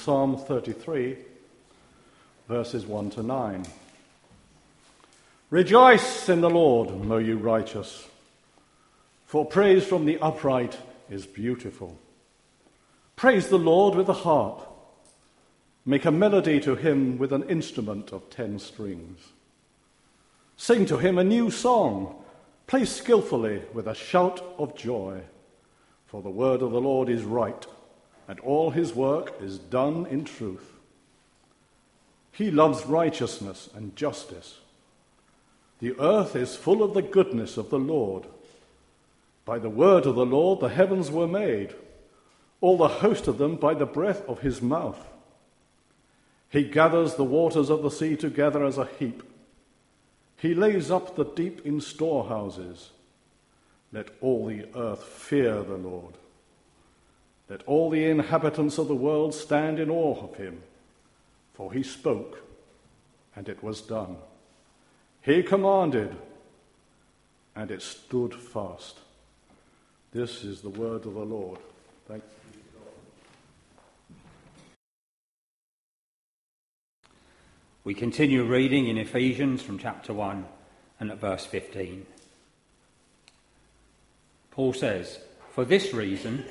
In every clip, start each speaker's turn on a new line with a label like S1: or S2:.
S1: Psalm 33, verses 1 to 9. Rejoice in the Lord, O you righteous, for praise from the upright is beautiful. Praise the Lord with the harp. Make a melody to him with an instrument of ten strings. Sing to him a new song. Play skillfully with a shout of joy. For the word of the Lord is right, and all his work is done in truth. He loves righteousness and justice. The earth is full of the goodness of the Lord. By the word of the Lord the heavens were made, all the host of them by the breath of his mouth. He gathers the waters of the sea together as a heap. He lays up the deep in storehouses. Let all the earth fear the Lord. Let all the inhabitants of the world stand in awe of him. For he spoke, and it was done. He commanded, and it stood fast. This is the word of the Lord. Thanks.
S2: We continue reading in Ephesians from chapter 1 and at verse 15. Paul says, For this reason,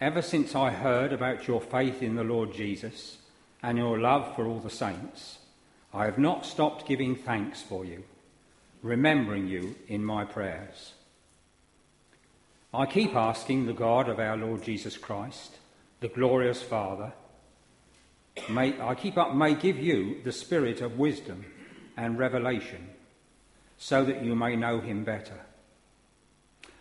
S2: ever since I heard about your faith in the Lord Jesus and your love for all the saints, I have not stopped giving thanks for you, remembering you in my prayers. I keep asking the God of our Lord Jesus Christ, the glorious Father, may, I keep up, may give you the spirit of wisdom and revelation, so that you may know him better.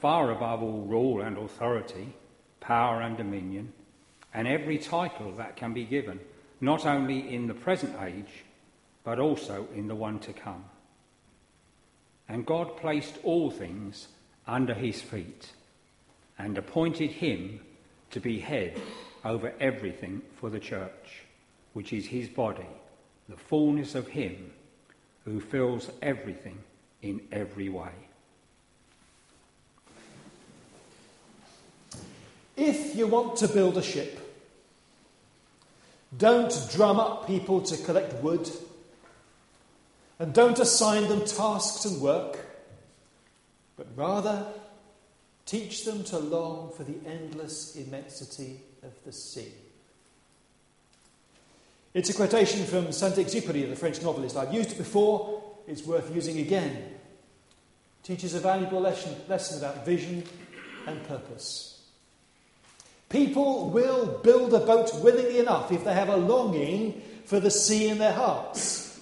S2: far above all rule and authority, power and dominion, and every title that can be given, not only in the present age, but also in the one to come. And God placed all things under his feet and appointed him to be head over everything for the church, which is his body, the fullness of him who fills everything in every way.
S3: If you want to build a ship, don't drum up people to collect wood, and don't assign them tasks and work, but rather teach them to long for the endless immensity of the sea. It's a quotation from Saint Exupéry, the French novelist. I've used it before, it's worth using again. Teaches a valuable lesson, lesson about vision and purpose. People will build a boat willingly enough if they have a longing for the sea in their hearts.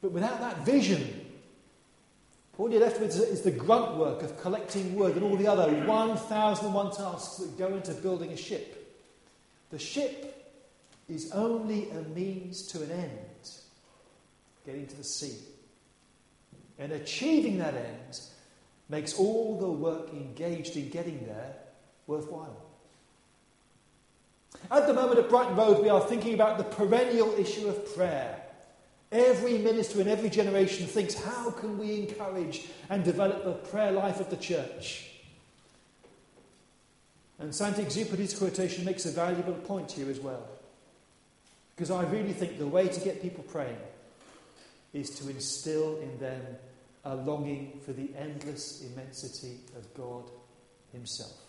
S3: But without that vision, all you're left with is the grunt work of collecting wood and all the other 1,001 tasks that go into building a ship. The ship is only a means to an end, getting to the sea. And achieving that end makes all the work engaged in getting there worthwhile. At the moment at Brighton Road, we are thinking about the perennial issue of prayer. Every minister in every generation thinks, how can we encourage and develop the prayer life of the church? And Saint Exupéry's quotation makes a valuable point here as well. Because I really think the way to get people praying is to instill in them a longing for the endless immensity of God Himself.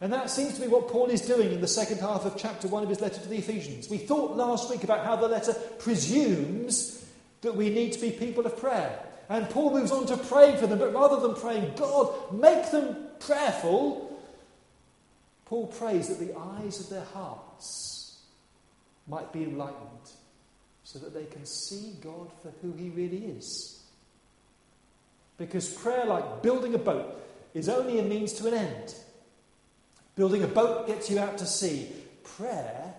S3: And that seems to be what Paul is doing in the second half of chapter 1 of his letter to the Ephesians. We thought last week about how the letter presumes that we need to be people of prayer. And Paul moves on to praying for them, but rather than praying, God, make them prayerful, Paul prays that the eyes of their hearts might be enlightened so that they can see God for who he really is. Because prayer, like building a boat, is only a means to an end. Building a boat gets you out to sea. Prayer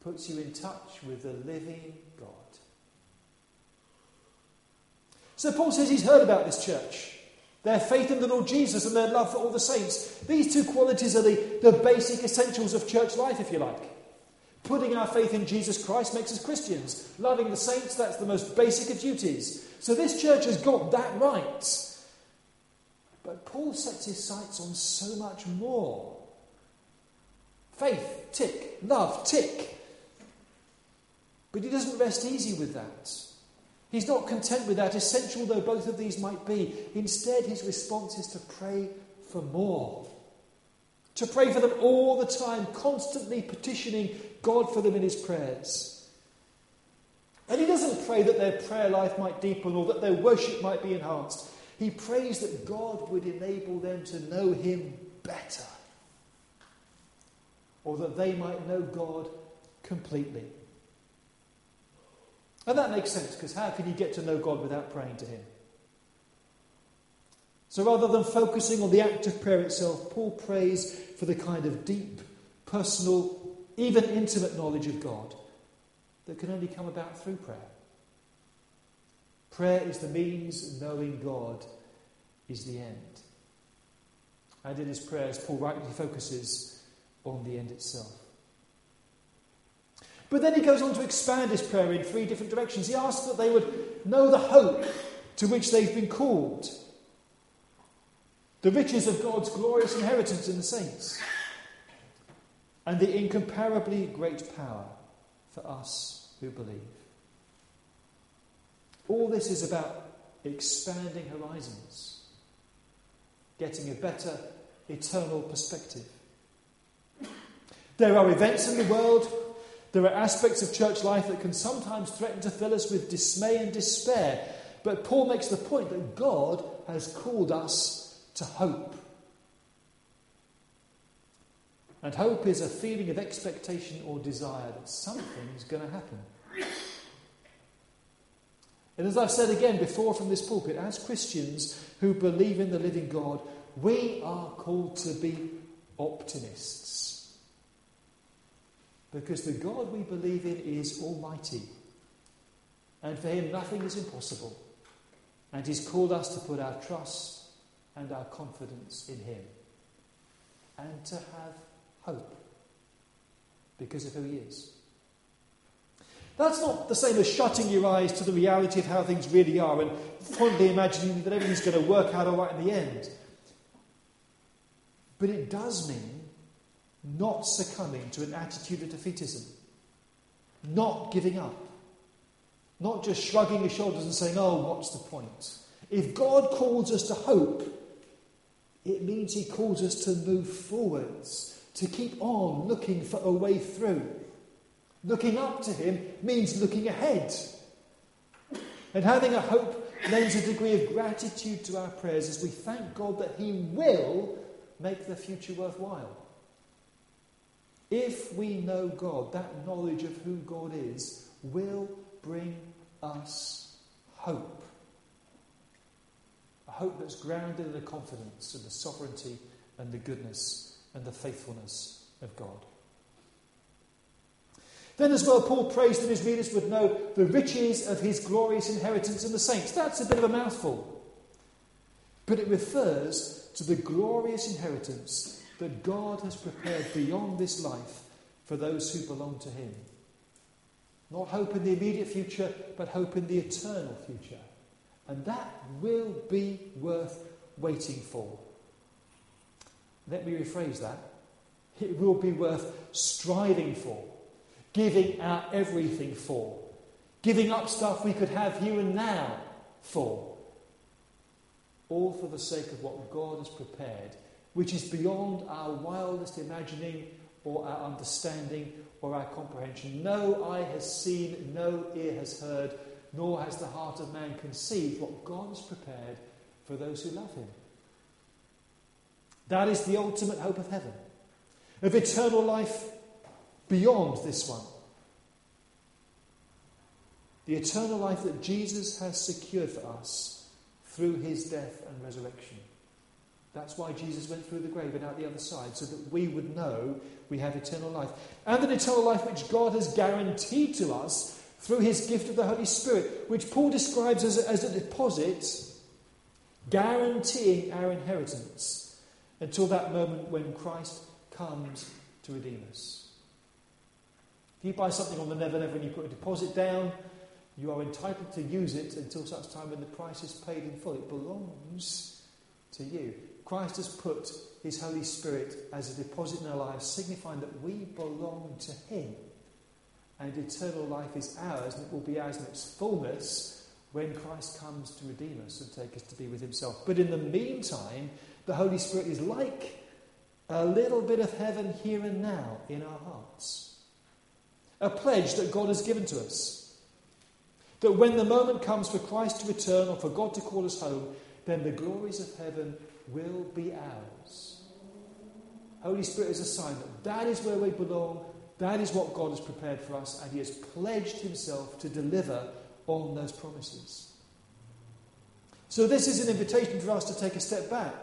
S3: puts you in touch with the living God. So Paul says he's heard about this church. Their faith in the Lord Jesus and their love for all the saints. These two qualities are the, the basic essentials of church life, if you like. Putting our faith in Jesus Christ makes us Christians. Loving the saints, that's the most basic of duties. So this church has got that right. But Paul sets his sights on so much more. Faith, tick. Love, tick. But he doesn't rest easy with that. He's not content with that, essential though both of these might be. Instead, his response is to pray for more. To pray for them all the time, constantly petitioning God for them in his prayers. And he doesn't pray that their prayer life might deepen or that their worship might be enhanced. He prays that God would enable them to know him better. Or that they might know God completely. And that makes sense because how can you get to know God without praying to Him? So rather than focusing on the act of prayer itself, Paul prays for the kind of deep, personal, even intimate knowledge of God that can only come about through prayer. Prayer is the means, knowing God is the end. And in his prayers, Paul rightly focuses on the end itself. But then he goes on to expand his prayer in three different directions. He asks that they would know the hope to which they've been called, the riches of God's glorious inheritance in the saints, and the incomparably great power for us who believe. All this is about expanding horizons, getting a better eternal perspective. There are events in the world there are aspects of church life that can sometimes threaten to fill us with dismay and despair. But Paul makes the point that God has called us to hope. And hope is a feeling of expectation or desire that something's going to happen. And as I've said again before from this pulpit, as Christians who believe in the living God, we are called to be optimists. Because the God we believe in is almighty. And for him, nothing is impossible. And he's called us to put our trust and our confidence in him. And to have hope because of who he is. That's not the same as shutting your eyes to the reality of how things really are and fondly imagining that everything's going to work out all right in the end. But it does mean not succumbing to an attitude of defeatism, not giving up, not just shrugging your shoulders and saying, oh, what's the point? If God calls us to hope, it means He calls us to move forwards, to keep on looking for a way through. Looking up to Him means looking ahead. And having a hope lends a degree of gratitude to our prayers as we thank God that He will make the future worthwhile. If we know God, that knowledge of who God is will bring us hope. A hope that's grounded in the confidence in the sovereignty and the goodness and the faithfulness of God. Then, as well, Paul prays that his readers would know the riches of his glorious inheritance in the saints. That's a bit of a mouthful. But it refers to the glorious inheritance that God has prepared beyond this life for those who belong to Him. Not hope in the immediate future, but hope in the eternal future. And that will be worth waiting for. Let me rephrase that. It will be worth striving for, giving our everything for, giving up stuff we could have here and now for. All for the sake of what God has prepared which is beyond our wildest imagining or our understanding or our comprehension. No eye has seen, no ear has heard, nor has the heart of man conceived what God has prepared for those who love him. That is the ultimate hope of heaven, of eternal life beyond this one. The eternal life that Jesus has secured for us through his death and resurrection. That's why Jesus went through the grave and out the other side, so that we would know we have eternal life. And an eternal life which God has guaranteed to us through his gift of the Holy Spirit, which Paul describes as a, as a deposit guaranteeing our inheritance until that moment when Christ comes to redeem us. If you buy something on the Never Never and you put a deposit down, you are entitled to use it until such time when the price is paid in full. It belongs to you. Christ has put his Holy Spirit as a deposit in our lives, signifying that we belong to him. And eternal life is ours, and it will be ours in its fullness when Christ comes to redeem us and take us to be with himself. But in the meantime, the Holy Spirit is like a little bit of heaven here and now in our hearts. A pledge that God has given to us. That when the moment comes for Christ to return or for God to call us home, then the glories of heaven will be ours. Holy Spirit is a sign that that is where we belong, that is what God has prepared for us, and He has pledged Himself to deliver on those promises. So, this is an invitation for us to take a step back,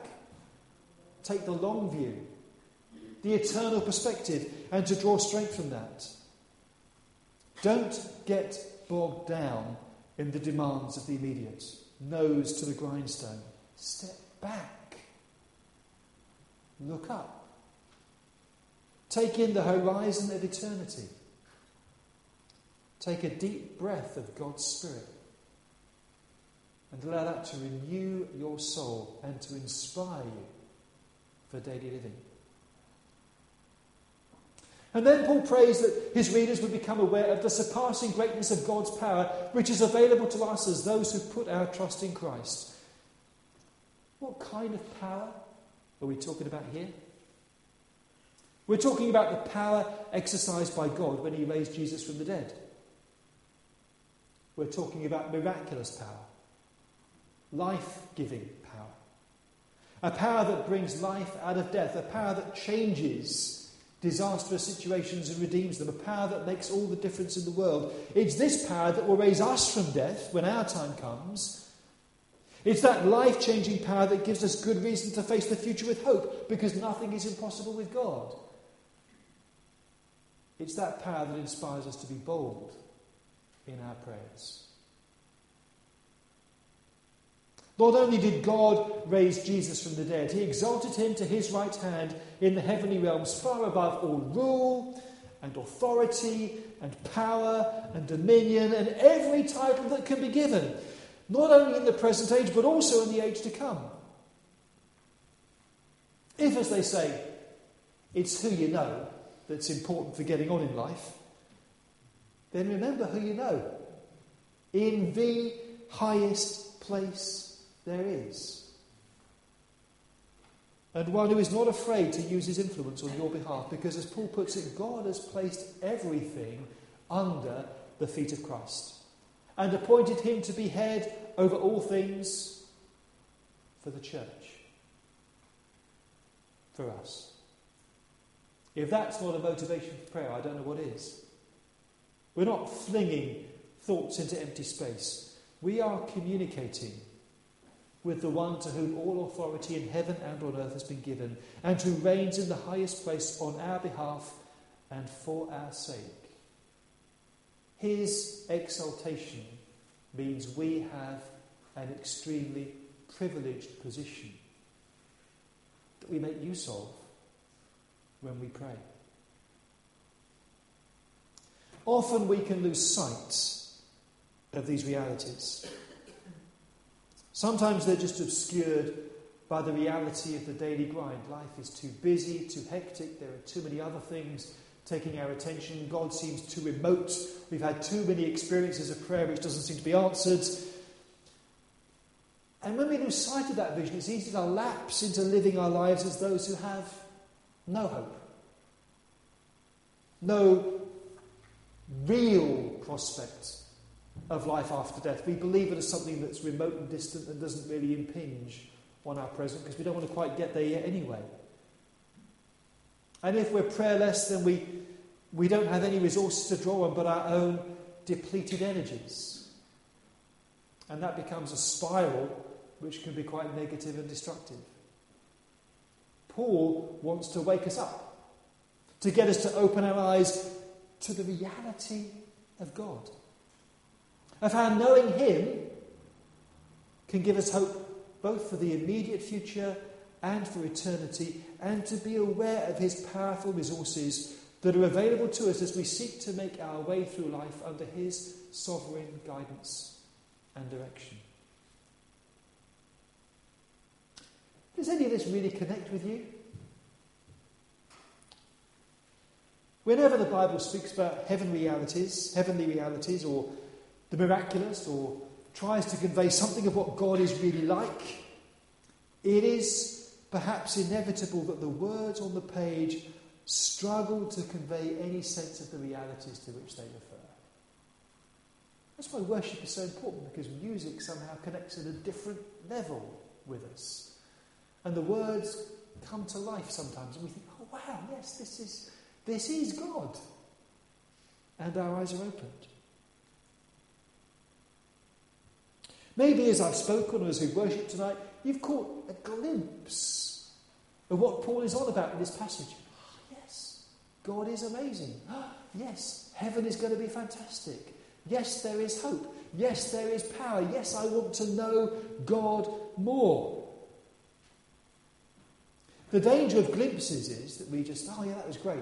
S3: take the long view, the eternal perspective, and to draw strength from that. Don't get bogged down in the demands of the immediate, nose to the grindstone. Step back. Look up. Take in the horizon of eternity. Take a deep breath of God's Spirit and allow that to renew your soul and to inspire you for daily living. And then Paul prays that his readers would become aware of the surpassing greatness of God's power, which is available to us as those who put our trust in Christ. What kind of power are we talking about here? We're talking about the power exercised by God when he raised Jesus from the dead. We're talking about miraculous power, life giving power, a power that brings life out of death, a power that changes disastrous situations and redeems them, a power that makes all the difference in the world. It's this power that will raise us from death when our time comes. It's that life changing power that gives us good reason to face the future with hope because nothing is impossible with God. It's that power that inspires us to be bold in our prayers. Not only did God raise Jesus from the dead, he exalted him to his right hand in the heavenly realms, far above all rule and authority and power and dominion and every title that can be given, not only in the present age, but also in the age to come. If, as they say, it's who you know that's important for getting on in life, then remember who you know. In the highest place there is. And one who is not afraid to use his influence on your behalf, because as Paul puts it, God has placed everything under the feet of Christ and appointed him to be head over all things for the church, for us. If that's not a motivation for prayer, I don't know what is. We're not flinging thoughts into empty space. We are communicating with the one to whom all authority in heaven and on earth has been given, and who reigns in the highest place on our behalf and for our sake. His exaltation means we have an extremely privileged position that we make use of when we pray. Often we can lose sight of these realities. Sometimes they're just obscured by the reality of the daily grind. Life is too busy, too hectic, there are too many other things taking our attention. God seems too remote. We've had too many experiences of prayer which doesn't seem to be answered. And when we lose sight of that vision, it's easy to lapse into living our lives as those who have no hope, no real prospect of life after death. We believe it as something that's remote and distant and doesn't really impinge on our present because we don't want to quite get there yet anyway. And if we're prayerless, then we, we don't have any resources to draw on but our own depleted energies. And that becomes a spiral which can be quite negative and destructive. Paul wants to wake us up, to get us to open our eyes to the reality of God, of how knowing Him can give us hope both for the immediate future and for eternity, and to be aware of His powerful resources that are available to us as we seek to make our way through life under His sovereign guidance and direction. Does any of this really connect with you? Whenever the Bible speaks about heaven realities, heavenly realities, or the miraculous, or tries to convey something of what God is really like, it is perhaps inevitable that the words on the page struggle to convey any sense of the realities to which they refer. That's why worship is so important, because music somehow connects at a different level with us. And the words come to life sometimes, and we think, oh, wow, yes, this is this is God. And our eyes are opened. Maybe as I've spoken or as we worship tonight, you've caught a glimpse of what Paul is on about in this passage. Yes, God is amazing. Yes, heaven is going to be fantastic. Yes, there is hope. Yes, there is power. Yes, I want to know God more. The danger of glimpses is that we just, oh, yeah, that was great.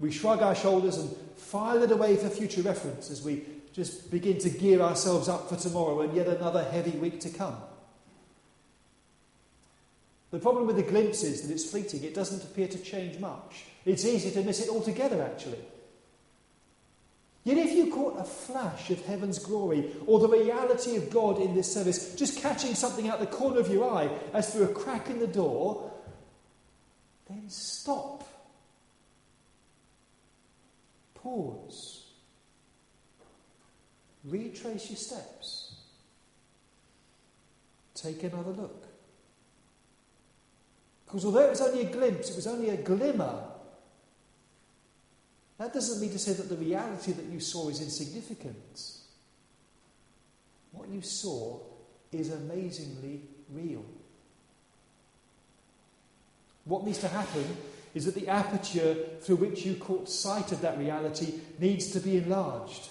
S3: We shrug our shoulders and file it away for future reference as we just begin to gear ourselves up for tomorrow and yet another heavy week to come. The problem with the glimpse is that it's fleeting, it doesn't appear to change much. It's easy to miss it altogether, actually. Yet, if you caught a flash of heaven's glory or the reality of God in this service, just catching something out the corner of your eye as through a crack in the door, then stop Pause. Retrace your steps. Take another look. Because although it was only a glimpse, it was only a glimmer, that doesn't mean to say that the reality that you saw is insignificant. What you saw is amazingly real. What needs to happen is that the aperture through which you caught sight of that reality needs to be enlarged.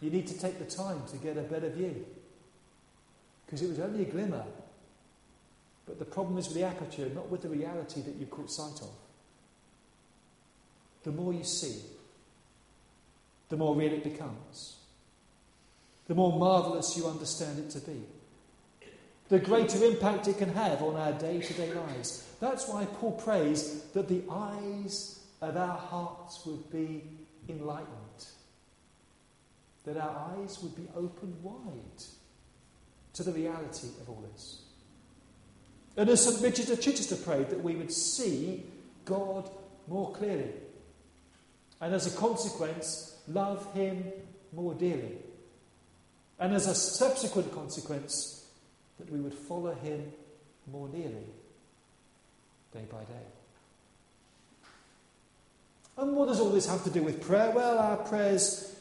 S3: You need to take the time to get a better view. Because it was only a glimmer. But the problem is with the aperture, not with the reality that you caught sight of. The more you see, the more real it becomes. The more marvellous you understand it to be. The greater impact it can have on our day to day lives. That's why Paul prays that the eyes of our hearts would be enlightened, that our eyes would be opened wide to the reality of all this. And as St. Richard of Chichester prayed, that we would see God more clearly. And as a consequence, love Him more dearly. And as a subsequent consequence, that we would follow Him more nearly day by day. And what does all this have to do with prayer? Well, our prayers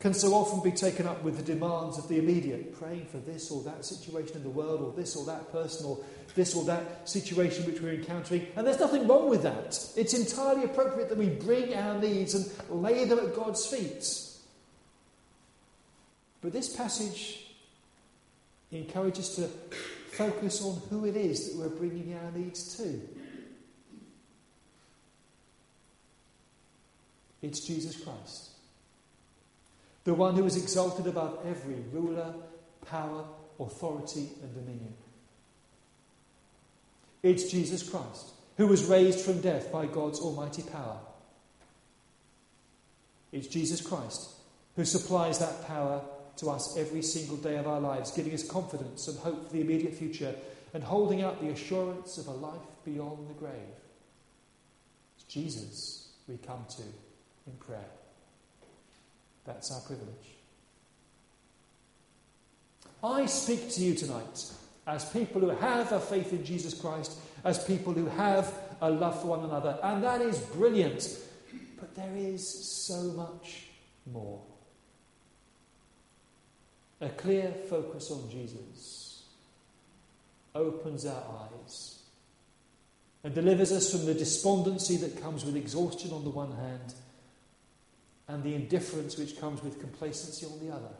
S3: can so often be taken up with the demands of the immediate, praying for this or that situation in the world, or this or that person, or this or that situation which we're encountering. And there's nothing wrong with that. It's entirely appropriate that we bring our needs and lay them at God's feet. But this passage encourages us to focus on who it is that we're bringing our needs to. It's Jesus Christ. The one who is exalted above every ruler, power, authority, and dominion. It's Jesus Christ, who was raised from death by God's almighty power. It's Jesus Christ, who supplies that power to us every single day of our lives, giving us confidence and hope for the immediate future and holding out the assurance of a life beyond the grave. It's Jesus we come to in prayer. That's our privilege. I speak to you tonight as people who have a faith in Jesus Christ, as people who have a love for one another, and that is brilliant. But there is so much more. A clear focus on Jesus opens our eyes and delivers us from the despondency that comes with exhaustion on the one hand and the indifference which comes with complacency on the other.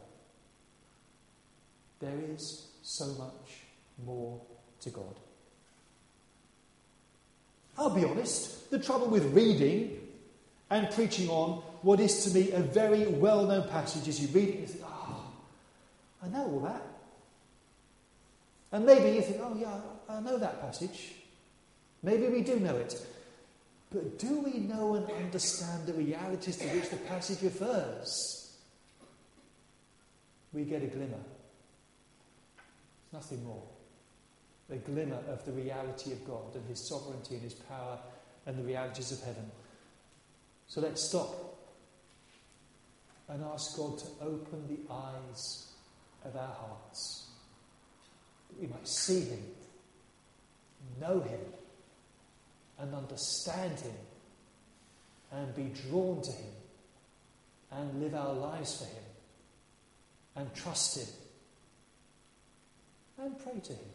S3: There is so much more to God. I'll be honest, the trouble with reading and preaching on what is to me a very well known passage is you read it and you think, I know all that. And maybe you think, oh, yeah, I know that passage. Maybe we do know it. But do we know and understand the realities to which the passage refers? We get a glimmer. Nothing more. A glimmer of the reality of God and His sovereignty and His power and the realities of heaven. So let's stop and ask God to open the eyes of our hearts that we might see Him, know Him, and understand Him, and be drawn to Him, and live our lives for Him, and trust Him, and pray to Him.